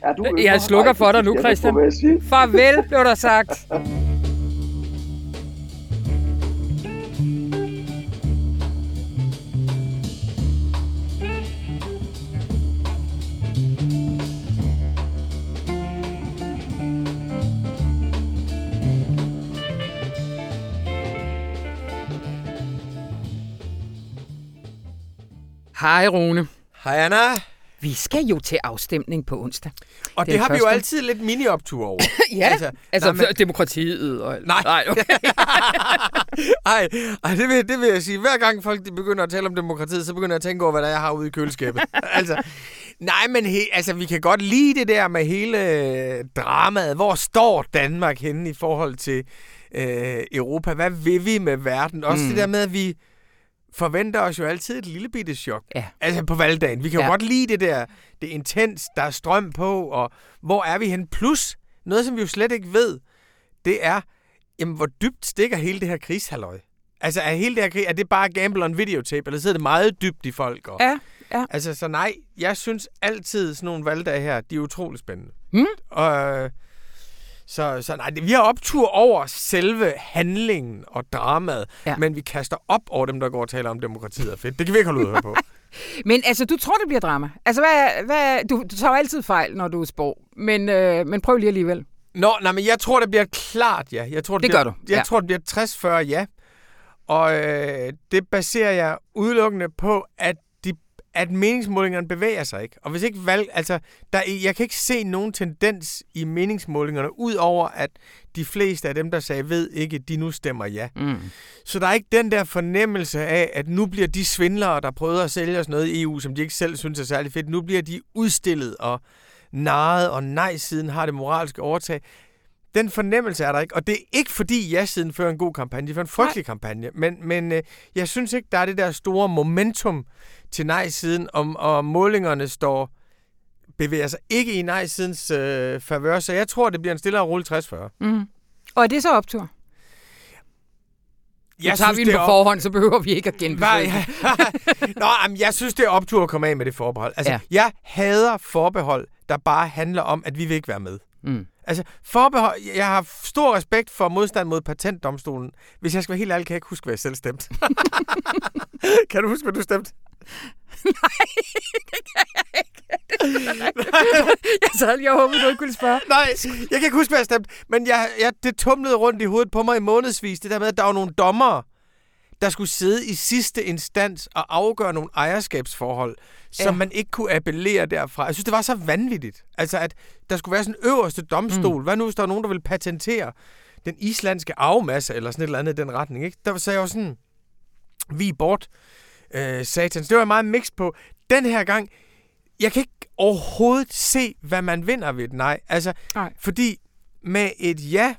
Er du jeg slukker for dig nu, Christian. Farvel, blev der sagt. Hej Rune. Hej Anna. Vi skal jo til afstemning på onsdag. Og det, det har første. vi jo altid lidt mini-optur over. ja, altså, altså nej, men... demokratiet og... Nej, nej okay. ej, ej det, vil, det vil jeg sige. Hver gang folk de begynder at tale om demokratiet, så begynder jeg at tænke over, hvad der er, jeg har ude i køleskabet. altså, nej, men he, altså, vi kan godt lide det der med hele dramaet. Hvor står Danmark henne i forhold til øh, Europa? Hvad vil vi med verden? Også mm. det der med, at vi forventer os jo altid et lille bitte chok. Ja. Altså på valgdagen. Vi kan jo ja. godt lide det der, det er intens, der er strøm på, og hvor er vi hen? Plus, noget som vi jo slet ikke ved, det er, jamen hvor dybt stikker hele det her krigshalløj? Altså er hele det her krig, er det bare gamble on videotape, eller sidder det meget dybt i folk? Og, ja, ja. Altså så nej, jeg synes altid sådan nogle valgdage her, de er utrolig spændende. Mm. Og så, så nej, vi har optur over selve handlingen og dramaet, ja. men vi kaster op over dem, der går og taler om demokratiet er fedt. Det kan vi ikke holde ud på. men altså, du tror, det bliver drama? Altså, hvad, hvad, du, du tager altid fejl, når du er spor, men, øh, men prøv lige alligevel. Nå, nej, men jeg tror, det bliver klart ja. Jeg tror, det, det bliver, gør du. Jeg ja. tror, det bliver 60-40 ja. Og øh, det baserer jeg udelukkende på, at at meningsmålingerne bevæger sig ikke. Og hvis ikke valg, altså, der, jeg kan ikke se nogen tendens i meningsmålingerne, ud over at de fleste af dem, der sagde ved ikke, de nu stemmer ja. Mm. Så der er ikke den der fornemmelse af, at nu bliver de svindlere, der prøvede at sælge os noget i EU, som de ikke selv synes er særlig fedt, nu bliver de udstillet og narret, og nej-siden har det moralske overtag. Den fornemmelse er der ikke, og det er ikke fordi ja-siden fører en god kampagne, de fører en frygtelig Nej. kampagne, men, men øh, jeg synes ikke, der er det der store momentum til nej-siden, om, og målingerne står bevæger sig ikke i nej-sidens øh, favør, så jeg tror, det bliver en stille og rolig 60-40. Mm. Og er det så optur? Jeg tager synes, vi den på op... forhånd, så behøver vi ikke at genbesøge Nå, jamen, jeg synes, det er optur at komme af med det forbehold. Altså, ja. jeg hader forbehold, der bare handler om, at vi vil ikke være med. Mm. Altså, forbehold, jeg har stor respekt for modstand mod patentdomstolen. Hvis jeg skal være helt ærlig, kan jeg ikke huske, hvad jeg selv stemte. kan du huske, hvad du stemte? Nej, det kan jeg ikke. jeg sad og håbede, du ikke kunne spørge. Nej, jeg kan ikke huske, hvad jeg stemte. Men jeg, jeg, det tumlede rundt i hovedet på mig i månedsvis. Det der med, at der var nogle dommere, der skulle sidde i sidste instans og afgøre nogle ejerskabsforhold, som ja. man ikke kunne appellere derfra. Jeg synes, det var så vanvittigt. Altså, at der skulle være sådan en øverste domstol. Mm. Hvad nu, hvis der er nogen, der vil patentere den islandske arvemasse, eller sådan et eller andet i den retning, ikke? Der sagde jeg jo sådan, vi bort, øh, satans. Det var jeg meget mixed på. Den her gang, jeg kan ikke overhovedet se, hvad man vinder ved et nej. Altså, nej. fordi med et ja,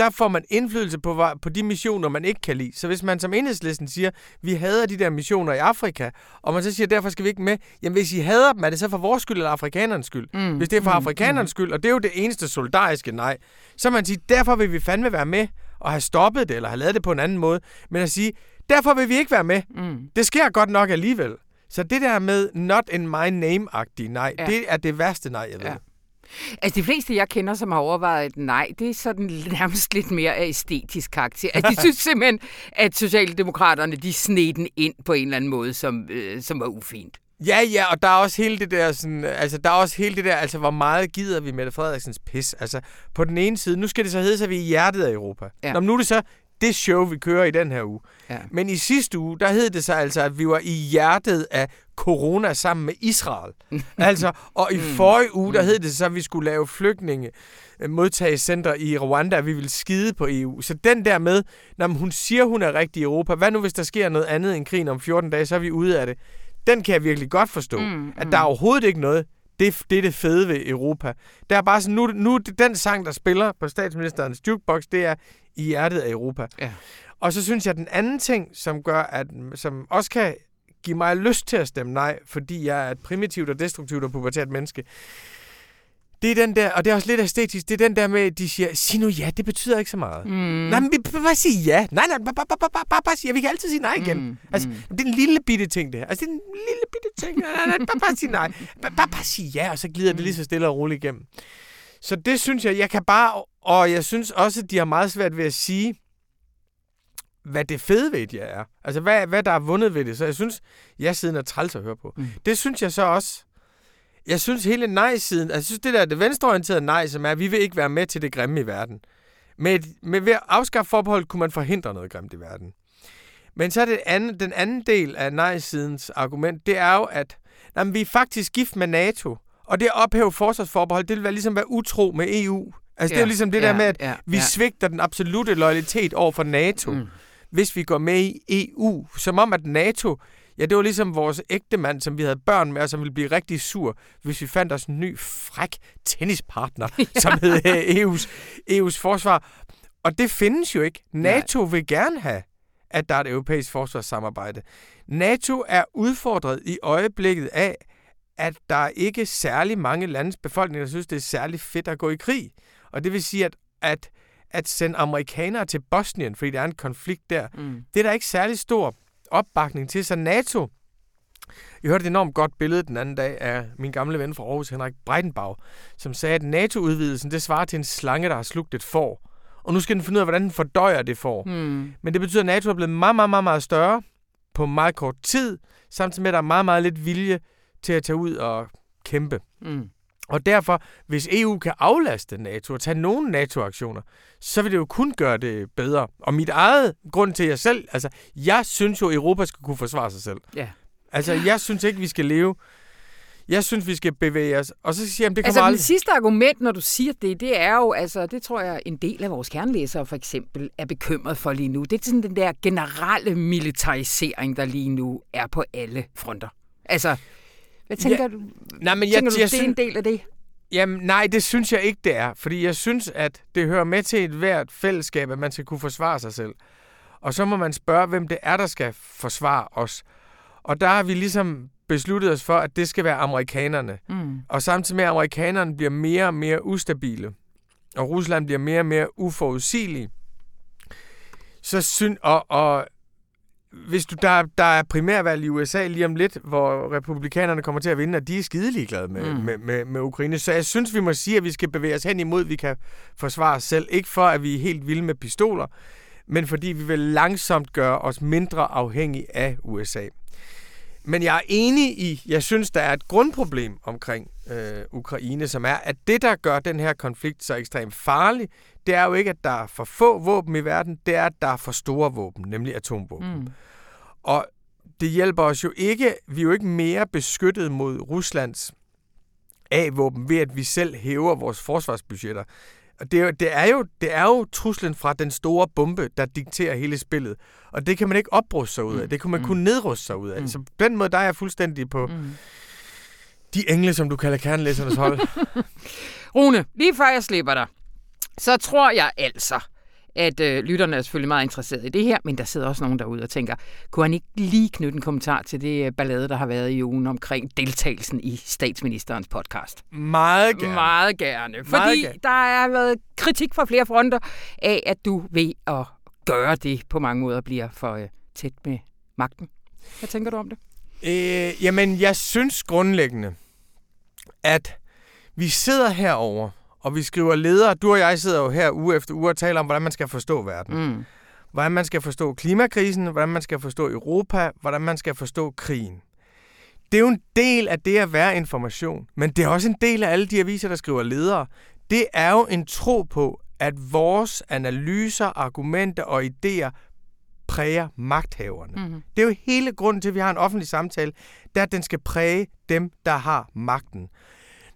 der får man indflydelse på, på de missioner, man ikke kan lide. Så hvis man som enhedslisten siger, vi hader de der missioner i Afrika, og man så siger, derfor skal vi ikke med, jamen hvis I hader dem, er det så for vores skyld eller afrikanernes skyld? Mm. Hvis det er for mm. afrikanernes mm. skyld, og det er jo det eneste solidariske nej, så man sige, derfor vil vi fandme være med og have stoppet det, eller have lavet det på en anden måde, men at sige, derfor vil vi ikke være med. Mm. Det sker godt nok alligevel. Så det der med not in my name-agtige nej, ja. det er det værste nej, jeg ved. Ja. Altså de fleste, jeg kender, som har overvejet et nej, det er sådan nærmest lidt mere af æstetisk karakter. Altså, de synes simpelthen, at Socialdemokraterne, de sned den ind på en eller anden måde, som, øh, som var ufint. Ja, ja, og der er også hele det der, sådan, altså der er også hele det der, altså hvor meget gider vi Mette Frederiksens pis? Altså på den ene side, nu skal det så hedde sig, at vi er i hjertet af Europa. Ja. Nå, nu er det så det show, vi kører i den her uge. Ja. Men i sidste uge, der hed det så altså, at vi var i hjertet af corona sammen med Israel. altså, og i mm. forrige uge, der mm. hed det så, at vi skulle lave flygtninge øh, modtagelsescenter i Rwanda, vi ville skide på EU. Så den der med, når hun siger, hun er rigtig i Europa, hvad nu hvis der sker noget andet end krigen om 14 dage, så er vi ude af det. Den kan jeg virkelig godt forstå. Mm, mm. At der er overhovedet ikke noget. Det, det er det fede ved Europa. Det er bare sådan, nu, nu den sang, der spiller på statsministerens jukebox, det er i hjertet af Europa. Ja. Og så synes jeg, at den anden ting, som gør, at, som også kan give mig lyst til at stemme nej, fordi jeg er et primitivt og destruktivt og pubertært menneske, det er den der, og det er også lidt æstetisk, det er den der med, at de siger, sig nu ja, det betyder ikke så meget. Mm. Nej, men bare sige ja. Nej, nej, bare, bare, bare, bare, bare, bare sige ja. Vi kan altid sige nej igen. Mm. Altså, mm. det er en lille bitte ting, det her. Altså, det er en lille bitte ting. Nej, nej, nej, bare, bare sige nej. Bare, bare, bare sige ja, og så glider mm. det lige så stille og roligt igennem. Så det synes jeg, jeg kan bare, og jeg synes også, at de har meget svært ved at sige, hvad det fede ved det er. Altså, hvad, hvad der er vundet ved det. Så jeg synes, jeg siden er træls at høre på. Mm. Det synes jeg så også, jeg synes hele nej-siden, altså, jeg synes det der det venstreorienterede nej, som er, at vi vil ikke være med til det grimme i verden. Med, med ved at afskaffe forbehold, kunne man forhindre noget grimt i verden. Men så er det anden, den anden del af nej-sidens argument, det er jo, at jamen, vi er faktisk gift med NATO. Og det at ophæve forsvarsforbehold, det vil være ligesom være utro med EU. Altså, ja, det er jo ligesom det ja, der med, at ja, vi ja. svigter den absolute loyalitet over for NATO, mm. hvis vi går med i EU. Som om, at NATO, ja, det var ligesom vores ægte mand, som vi havde børn med, og som ville blive rigtig sur, hvis vi fandt os en ny, fræk tennispartner, ja. som hed EU's, EU's forsvar. Og det findes jo ikke. NATO Nej. vil gerne have, at der er et europæisk forsvarssamarbejde. NATO er udfordret i øjeblikket af, at der er ikke særlig mange landes befolkning, der synes, det er særlig fedt at gå i krig. Og det vil sige, at, at, at sende amerikanere til Bosnien, fordi der er en konflikt der, mm. det er der ikke særlig stor opbakning til. Så NATO, jeg hørte et enormt godt billede den anden dag af min gamle ven fra Aarhus, Henrik Breitenbach, som sagde, at NATO-udvidelsen, det svarer til en slange, der har slugt et får. Og nu skal den finde ud af, hvordan den fordøjer det får. Mm. Men det betyder, at NATO er blevet meget, meget, meget, meget større på meget kort tid, samtidig med, at der er meget, meget lidt vilje til at tage ud og kæmpe. Mm. Og derfor, hvis EU kan aflaste NATO og tage nogle NATO-aktioner, så vil det jo kun gøre det bedre. Og mit eget grund til jer selv, altså, jeg synes jo, at Europa skal kunne forsvare sig selv. Ja. Altså, jeg synes ikke, vi skal leve jeg synes, vi skal bevæge os. Og så siger jeg, det kommer altså, aldrig... det sidste argument, når du siger det, det er jo, altså, det tror jeg, en del af vores kernlæsere for eksempel er bekymret for lige nu. Det er sådan den der generelle militarisering, der lige nu er på alle fronter. Altså, hvad tænker ja, du? Nej, men jeg, tænker du, jeg, det er en del af det? Jamen nej, det synes jeg ikke, det er. Fordi jeg synes, at det hører med til et hvert fællesskab, at man skal kunne forsvare sig selv. Og så må man spørge, hvem det er, der skal forsvare os. Og der har vi ligesom besluttet os for, at det skal være amerikanerne. Mm. Og samtidig med, at amerikanerne bliver mere og mere ustabile, og Rusland bliver mere og mere uforudsigelig, så synes, og, og hvis du, der, der er primærvalg i USA lige om lidt, hvor republikanerne kommer til at vinde, og de er skide glade med, mm. med, med, med Ukraine. Så jeg synes, vi må sige, at vi skal bevæge os hen imod, at vi kan forsvare os selv. Ikke for, at vi er helt vilde med pistoler, men fordi vi vil langsomt gøre os mindre afhængige af USA. Men jeg er enig i, jeg synes, der er et grundproblem omkring øh, Ukraine, som er, at det, der gør den her konflikt så ekstremt farlig, det er jo ikke, at der er for få våben i verden, det er, at der er for store våben, nemlig atomvåben. Mm. Og det hjælper os jo ikke, vi er jo ikke mere beskyttet mod Ruslands A-våben ved, at vi selv hæver vores forsvarsbudgetter. Det er, jo, det, er jo, det er jo truslen fra den store bombe, der dikterer hele spillet. Og det kan man ikke opbruste sig ud af. Mm. Det kan man mm. kun nedruste sig ud af. Mm. Så på den måde, der er jeg fuldstændig på mm. de engle, som du kalder kernelæsernes hold. Rune, lige før jeg slipper dig, så tror jeg altså, at øh, lytterne er selvfølgelig meget interesserede i det her, men der sidder også nogen derude og tænker, kunne han ikke lige knytte en kommentar til det øh, ballade, der har været i ugen omkring deltagelsen i statsministerens podcast? Meget gerne. Meget gerne. Fordi meget gerne. der er været kritik fra flere fronter af, at du ved at gøre det på mange måder bliver for øh, tæt med magten. Hvad tænker du om det? Øh, jamen, jeg synes grundlæggende, at vi sidder herover og vi skriver ledere. Du og jeg sidder jo her uge efter uge og taler om, hvordan man skal forstå verden. Mm. Hvordan man skal forstå klimakrisen, hvordan man skal forstå Europa, hvordan man skal forstå krigen. Det er jo en del af det at være information, men det er også en del af alle de aviser, der skriver ledere. Det er jo en tro på, at vores analyser, argumenter og idéer præger magthaverne. Mm-hmm. Det er jo hele grunden til, at vi har en offentlig samtale, det er, at den skal præge dem, der har magten.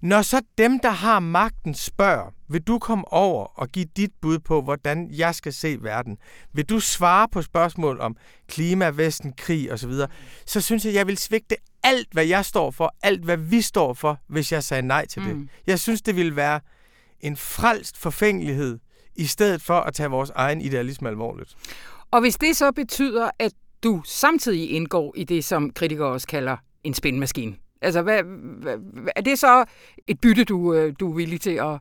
Når så dem, der har magten, spørger, vil du komme over og give dit bud på, hvordan jeg skal se verden? Vil du svare på spørgsmål om klima, vesten, krig osv., så, så synes jeg, jeg vil svigte alt, hvad jeg står for, alt, hvad vi står for, hvis jeg sagde nej til det. Mm. Jeg synes, det ville være en frelst forfængelighed, i stedet for at tage vores egen idealisme alvorligt. Og hvis det så betyder, at du samtidig indgår i det, som kritikere også kalder en spændmaskine, Altså, hvad, hvad, er det så et bytte, du, øh, du er villig til at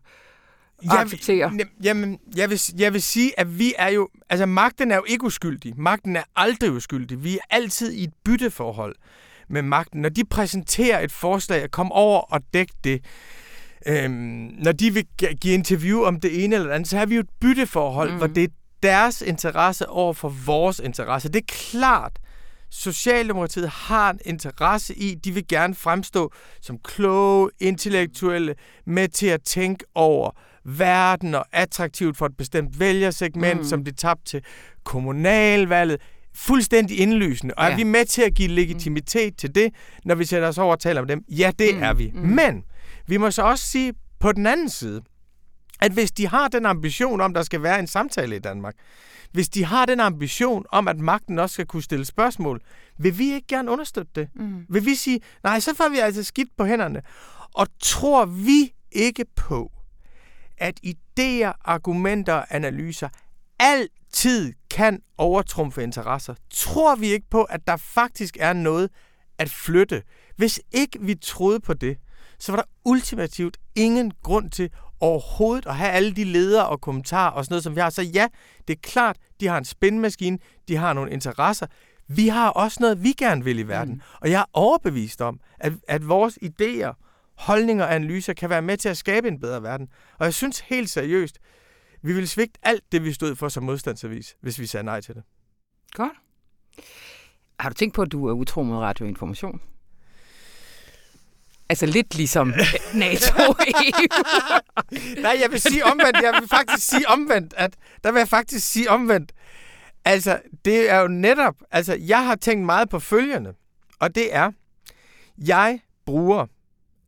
jeg, acceptere? Jamen, jeg vil, jeg vil sige, at vi er jo... Altså, magten er jo ikke uskyldig. Magten er aldrig uskyldig. Vi er altid i et bytteforhold med magten. Når de præsenterer et forslag, at komme over og dække det, øhm, når de vil give interview om det ene eller det andet, så har vi jo et bytteforhold, mm. hvor det er deres interesse over for vores interesse. Det er klart, Socialdemokratiet har en interesse i, de vil gerne fremstå som kloge, intellektuelle, med til at tænke over verden og attraktivt for et bestemt vælgersegment, mm. som de tabte til kommunalvalget. Fuldstændig indlysende. Og ja. er vi med til at give legitimitet mm. til det, når vi sætter os over og taler om dem? Ja, det mm. er vi. Mm. Men vi må så også sige på den anden side, at hvis de har den ambition om, der skal være en samtale i Danmark, hvis de har den ambition om, at magten også skal kunne stille spørgsmål, vil vi ikke gerne understøtte det? Mm. Vil vi sige, nej, så får vi altså skidt på hænderne. Og tror vi ikke på, at idéer, argumenter og analyser altid kan overtrumfe interesser? Tror vi ikke på, at der faktisk er noget at flytte? Hvis ikke vi troede på det, så var der ultimativt ingen grund til overhovedet at have alle de ledere og kommentarer og sådan noget, som vi har. Så ja, det er klart, de har en spændmaskine, de har nogle interesser. Vi har også noget, vi gerne vil i verden. Mm. Og jeg er overbevist om, at, at vores idéer, holdninger og analyser kan være med til at skabe en bedre verden. Og jeg synes helt seriøst, vi vil svigte alt det, vi stod for som modstandsavis, hvis vi sagde nej til det. Godt. Har du tænkt på, at du er utro mod radioinformation? Altså lidt ligesom NATO Nej, jeg vil sige omvendt. Jeg vil faktisk sige omvendt. At, der vil jeg faktisk sige omvendt. Altså, det er jo netop... Altså, jeg har tænkt meget på følgende. Og det er, jeg bruger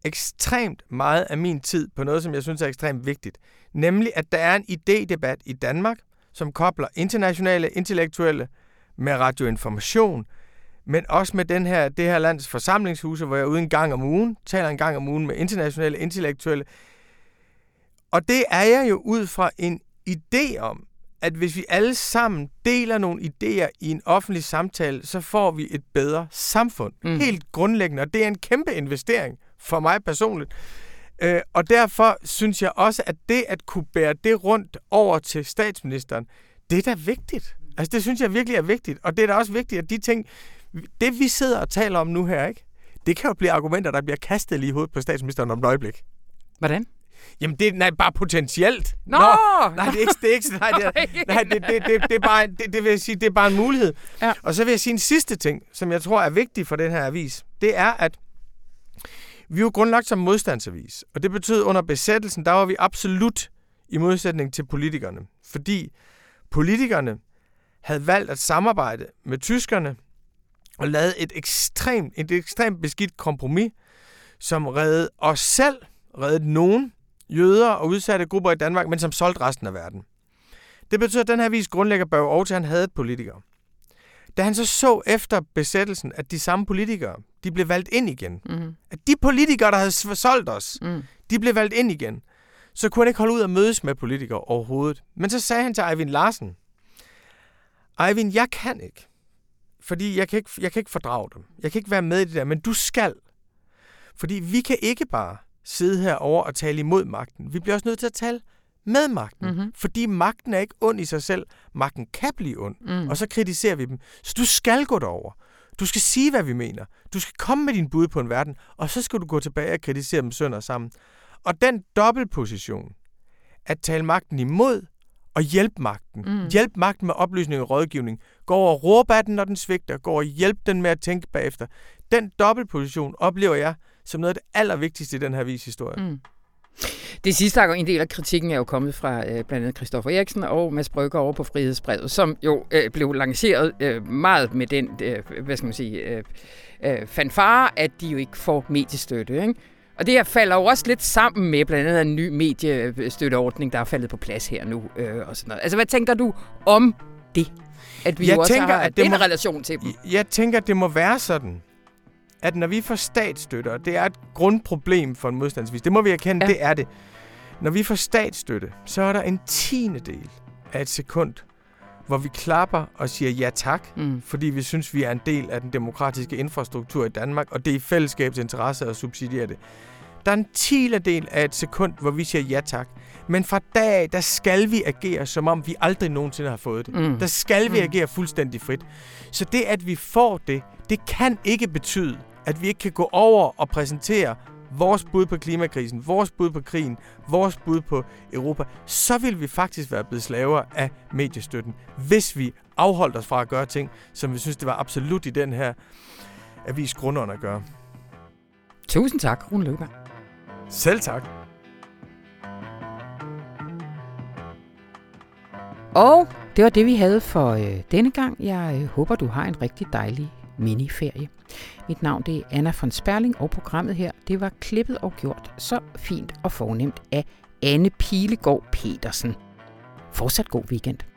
ekstremt meget af min tid på noget, som jeg synes er ekstremt vigtigt. Nemlig, at der er en idédebat i Danmark, som kobler internationale intellektuelle med radioinformation, men også med den her, det her lands forsamlingshuse, hvor jeg er ude en gang om ugen, taler en gang om ugen med internationale intellektuelle. Og det er jeg jo ud fra en idé om, at hvis vi alle sammen deler nogle idéer i en offentlig samtale, så får vi et bedre samfund. Mm. Helt grundlæggende, og det er en kæmpe investering for mig personligt. Øh, og derfor synes jeg også, at det at kunne bære det rundt over til statsministeren, det er da vigtigt. Altså, det synes jeg virkelig er vigtigt. Og det er da også vigtigt, at de ting, det vi sidder og taler om nu her, ikke? Det kan jo blive argumenter, der bliver kastet lige i hovedet på statsministeren om et øjeblik. Hvordan? Jamen, det er nej, bare potentielt. Nå! Nej, det er ikke, det er ikke nej, det, er, nej, det, det, det, det, er bare, det, det vil jeg sige, det er bare en mulighed. Ja. Og så vil jeg sige en sidste ting, som jeg tror er vigtig for den her avis. Det er, at vi er jo grundlagt som modstandsavis. Og det betød, under besættelsen, der var vi absolut i modsætning til politikerne. Fordi politikerne havde valgt at samarbejde med tyskerne og lavet et ekstremt, et ekstremt beskidt kompromis, som reddede os selv, reddede nogen jøder og udsatte grupper i Danmark, men som solgte resten af verden. Det betyder, at den her vis grundlægger Børge Aarhus, han havde et politikere. Da han så så efter besættelsen, at de samme politikere, de blev valgt ind igen. Mm. At de politikere, der havde solgt os, Mm. de blev valgt ind igen. Så kunne han ikke holde ud at mødes med politikere overhovedet. Men så sagde han til Eivind Larsen, Eivind, jeg kan ikke. Fordi jeg kan ikke, jeg kan ikke fordrage dem. Jeg kan ikke være med i det der, men du skal. Fordi vi kan ikke bare sidde herover og tale imod magten. Vi bliver også nødt til at tale med magten. Mhm. Fordi magten er ikke ond i sig selv. Magten kan blive ond. Mm. Og så kritiserer vi dem. Så du skal gå derover. Du skal sige, hvad vi mener. Du skal komme med din bud på en verden, og så skal du gå tilbage og kritisere dem sønder sammen. Og den dobbeltposition, at tale magten imod og hjælpe magten, mm. hjælpe magten med oplysning og rådgivning, gå over og råbe af den, når den svigter, gå over og hjælp den med at tænke bagefter. Den dobbeltposition oplever jeg som noget af det allervigtigste i den her vishistorie. Mm. Mm. Det sidste en del af kritikken er jo kommet fra øh, blandt andet Christoffer Eriksen og Mads Brygger over på Frihedsbrevet, som jo øh, blev lanceret øh, meget med den, øh, hvad skal man sige, øh, øh, fanfare, at de jo ikke får mediestøtte. Ikke? Og det her falder jo også lidt sammen med blandt andet en ny mediestøtteordning, der er faldet på plads her nu. Øh, og sådan noget. Altså, hvad tænker du om det? At vi Jeg jo også tænker, har at det en må- relation til dem. Jeg- Jeg tænker, at det må være sådan, at når vi får statsstøtte, og det er et grundproblem for en modstandsvis, det må vi erkende, Ja. ja. det er det. Når vi får statsstøtte, så er der en tiende del af et sekund, hvor vi klapper og siger ja tak, Mm. fordi vi synes, vi er en del af den demokratiske infrastruktur i Danmark, og det er i fællesskabets interesse at subsidiere det. Der er en tiende del af et sekund, hvor vi siger ja tak. Men fra dag af, der skal vi agere, som om vi aldrig nogensinde har fået det. Mm. Der skal vi Mm. agere fuldstændig frit. Så det, at vi får det, det kan ikke betyde, at vi ikke kan gå over og præsentere vores bud på klimakrisen, vores bud på krigen, vores bud på Europa. Så vil vi faktisk være blevet slaver af mediestøtten, hvis vi afholdt os fra at gøre ting, som vi synes, det var absolut i den her avis grundånd at gøre. Tusind tak, Rune Løkberg. Selv tak. Og det var det, vi havde for øh, denne gang. Jeg øh, håber, du har en rigtig dejlig miniferie. Mit navn det er Anna von Sperling, og programmet her det var klippet og gjort så fint og fornemt af Anne Pilegaard Petersen. Fortsat god weekend.